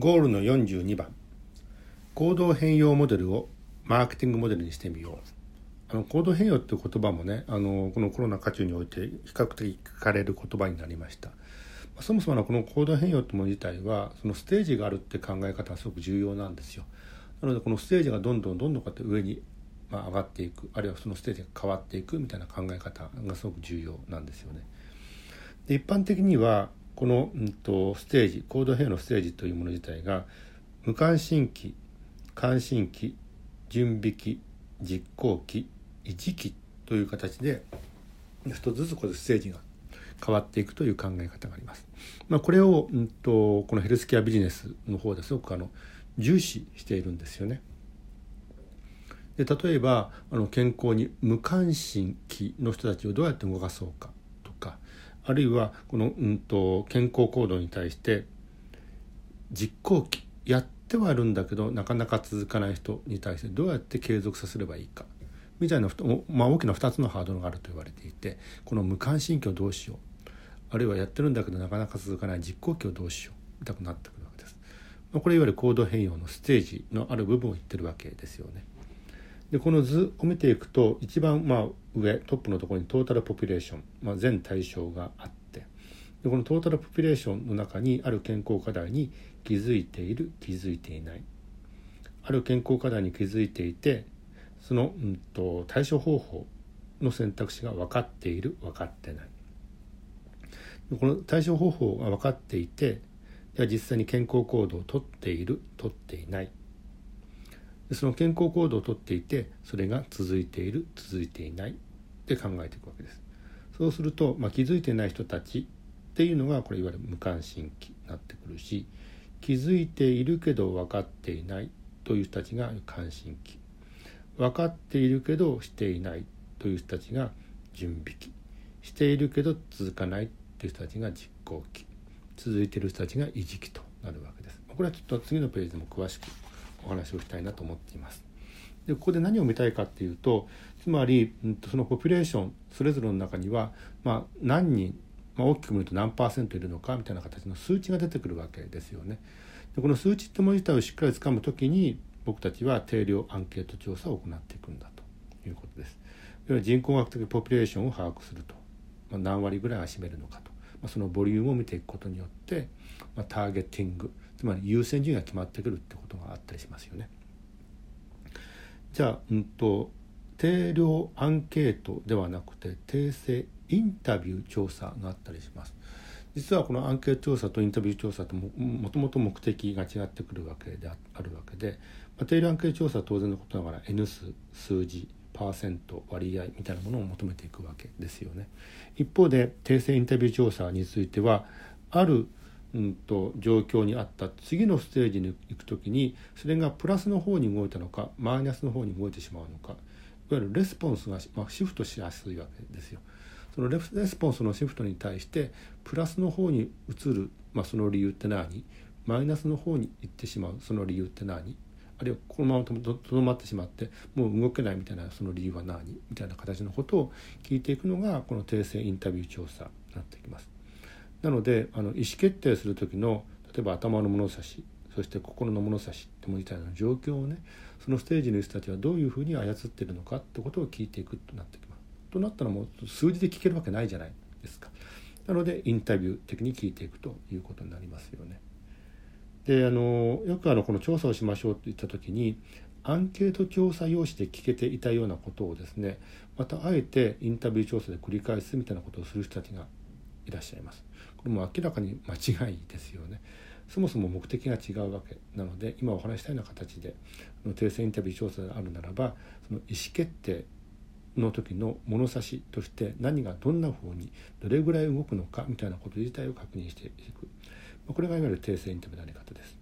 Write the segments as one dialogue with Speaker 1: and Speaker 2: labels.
Speaker 1: ゴールの42番。行動変容モデルをマーケティングモデルにしてみよう。あの行動変容っていう言葉もねあのこのコロナ禍中において比較的聞かれる言葉になりました。そもそものこの行動変容ってもの自体はそのステージがあるって考え方がすごく重要なんですよ。なのでこのステージがどんどんどんどんこうやって上にまあ上がっていく。あるいはそのステージが変わっていくみたいな考え方がすごく重要なんですよね。で一般的にはこの、うんと、ステージ行動変のステージというもの自体が無関心期関心期準備期実行期維持期という形で一つずつこのステージが変わっていくという考え方があります。まあ、これを、うんと、このヘルスケアビジネスの方ですごくあの重視しているんですよね。で例えばあの健康に無関心期の人たちをどうやって動かそうかあるいはこの、うんと、健康行動に対して実行期やってはいるんだけどなかなか続かない人に対してどうやって継続させればいいかみたいな、まあ、大きな2つのハードルがあると言われていてこの無関心期をどうしようあるいはやってるんだけどなかなか続かない実行期をどうしようみたくなってくるわけです。これいわゆる行動変容のステージのある部分を言ってるわけですよね。でこの図を見ていくと一番まあ上トップのところにトータルポピュレーション、まあ、全対象があってでこのトータルポピュレーションの中にある健康課題に気づいている気づいていない。ある健康課題に気づいていてその、うんと、対処方法の選択肢が分かっている分かってない。この対処方法が分かっていてでは実際に健康行動をとっているとっていない。その健康行動をとっていてそれが続いている続いていないって考えていくわけです。そうすると、まあ、気づいてない人たちっていうのがこれいわゆる無関心期になってくるし気づいているけど分かっていないという人たちが関心期。分かっているけどしていないという人たちが準備期。しているけど続かないという人たちが実行期。続いている人たちが維持期となるわけです。これはちょっと次のページでも詳しくお話をしたいなと思っています。でここで何を見たいかっていうとつまり、うん、そのポピュレーションそれぞれの中には、まあ、何人、まあ、大きく見ると何パーセントいるのかみたいな形の数値が出てくるわけですよね。でこの数値ってもの自体をしっかりつかむ時に僕たちは定量アンケート調査を行っていくんだということです。要は人口学的ポピュレーションを把握すると、まあ、何割ぐらいが占めるのかと、まあ、そのボリュームを見ていくことによって、まあ、ターゲティングつまり優先順位が決まってくるってことがあったりしますよね。じゃあ、うんと、定量アンケートではなくて訂正インタビュー調査があったりします。実はこのアンケート調査とインタビュー調査とももともと目的が違ってくるわけであるわけで、まあ、定量アンケート調査は当然のことながら N 数数字パーセント割合みたいなものを求めていくわけですよね。一方で訂正インタビュー調査についてはあるうんと状況にあった次のステージに行く時にそれがプラスの方に動いたのかマイナスの方に動いてしまうのかいわゆるレスポンスが、まあ、シフトしやすいわけですよ。そのレスポンスのシフトに対してプラスの方に移る、まあ、その理由って何？マイナスの方に行ってしまうその理由って何？あるいはこのままとどまってしまってもう動けないみたいなその理由は何？みたいな形のことを聞いていくのがこの訂正インタビュー調査になってきます。なのであの意思決定する時の例えば頭の物差しそして心の物差しってもみたいな状況をねそのステージの人たちはどういうふうに操ってるのかってことを聞いていくとなってきます。となったらもう数字で聞けるわけないじゃないですか。なのでインタビュー的に聞いていくということになりますよね。であのよくあのこの調査をしましょうと言った時にアンケート調査用紙で聞けていたようなことをですねまたあえてインタビュー調査で繰り返すみたいなことをする人たちがいらっしゃいます。これも明らかに間違いですよね。そもそも目的が違うわけなので今お話したような形で訂正インタビュー調査であるならばその意思決定の時の物差しとして何がどんな方にどれぐらい動くのかみたいなこと自体を確認していくこれがいわゆる定性インタビューのやり方です。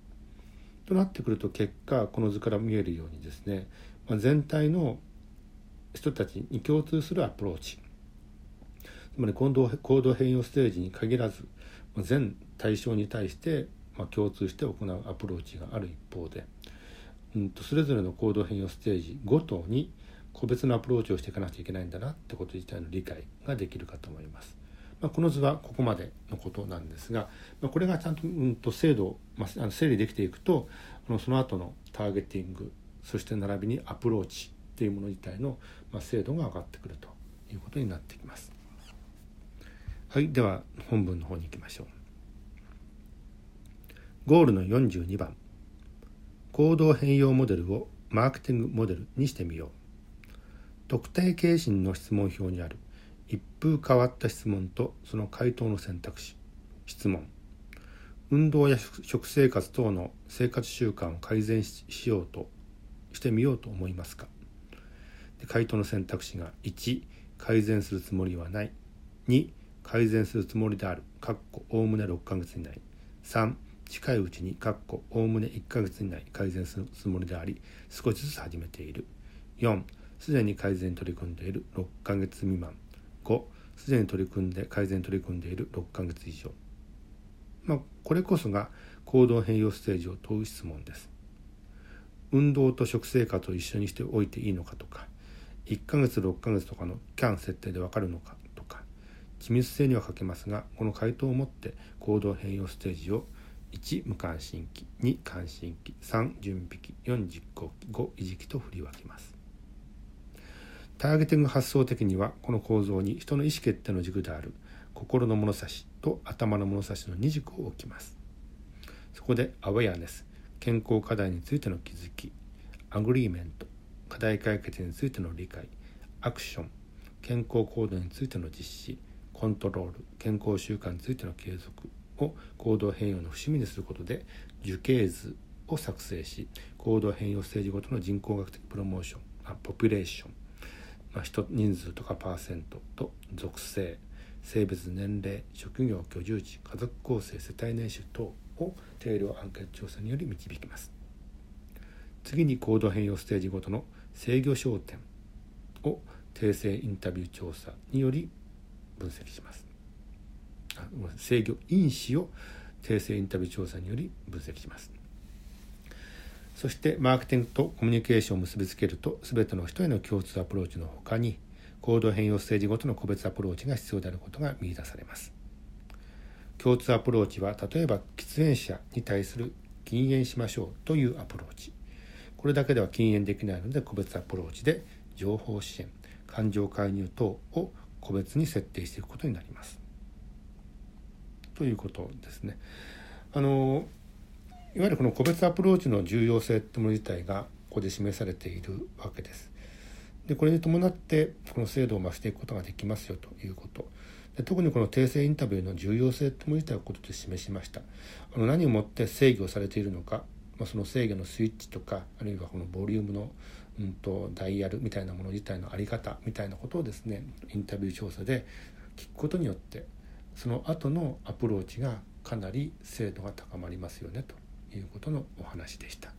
Speaker 1: となってくると結果この図から見えるようにですね、全体の人たちに共通するアプローチつまり行動行動変容ステージに限らず全対象に対してまあ、共通して行うアプローチがある一方で、うんと、それぞれの行動変容ステージごとに個別のアプローチをしていかなきゃいけないんだなってこと自体の理解ができるかと思います。まあ、この図はここまでのことなんですが、まあ、これがちゃんと,、うん、と精度、まあ、整理できていくとあのその後のターゲティングそして並びにアプローチっていうもの自体の、まあ、精度が上がってくるということになってきます。はいでは本文の方に行きましょう。ゴールの42番。行動変容モデルをマーケティングモデルにしてみよう。特定形心の質問表にある一風変わった質問とその回答の選択肢。質問。運動や食生活等の生活習慣を改善しようとしてみようと思いますか。で回答の選択肢が1改善するつもりはない。2改善するつもりである。おおむね6ヶ月以内。3近いうちにおおむね1ヶ月以内改善するつもりであり少しずつ始めている。4すでに改善に取り組んでいる。6ヶ月未満。5すでに取り組んで改善に取り組んでいる。6ヶ月以上。まあこれこそが行動変容ステージを問う質問です。運動と食生活を一緒にしておいていいのかとか1ヶ月6ヶ月とかのキャン設定でわかるのか。とか緻密性には欠けますがこの回答をもって行動変容ステージを1無関心期2関心期3準備期4実行期5維持期と振り分けます。ターゲティング発想的にはこの構造に人の意思決定の軸である心の物差しと頭の物差しの2軸を置きます。そこでアウェアネス健康課題についての気づきアグリーメント課題解決についての理解アクション健康行動についての実施コントロール健康習慣についての継続を行動変容の節目にすることで樹形図を作成し行動変容ステージごとの人口学的プロモーションあポピュレーション、まあ、人人数とかパーセントと属性性別年齢職業居住地家族構成世帯年収等を定量アンケート調査により導きます。次に行動変容ステージごとの制御焦点を定性インタビュー調査により分析します。制御因子を定性インタビュー調査により分析します。そしてマーケティングとコミュニケーションを結びつけると全ての人への共通アプローチのほかに行動変容ステージごとの個別アプローチが必要であることが見出されます。共通アプローチは例えば喫煙者に対する禁煙しましょうというアプローチ。これだけでは禁煙できないので個別アプローチで情報支援感情介入等を個別に設定していくことになりますということですね。あのいわゆるこの個別アプローチの重要性ってもの自体がここで示されているわけです。でこれに伴ってこの精度を増していくことができますよということ。で特にこの訂正インタビューの重要性ってもの自体をことで示しました。あの何をもって制御されているのか、まあ、その制御のスイッチとかあるいはこのボリュームのうんとダイヤルみたいなもの自体の在り方みたいなことをですねインタビュー調査で聞くことによってその後のアプローチがかなり精度が高まりますよねということのお話でした。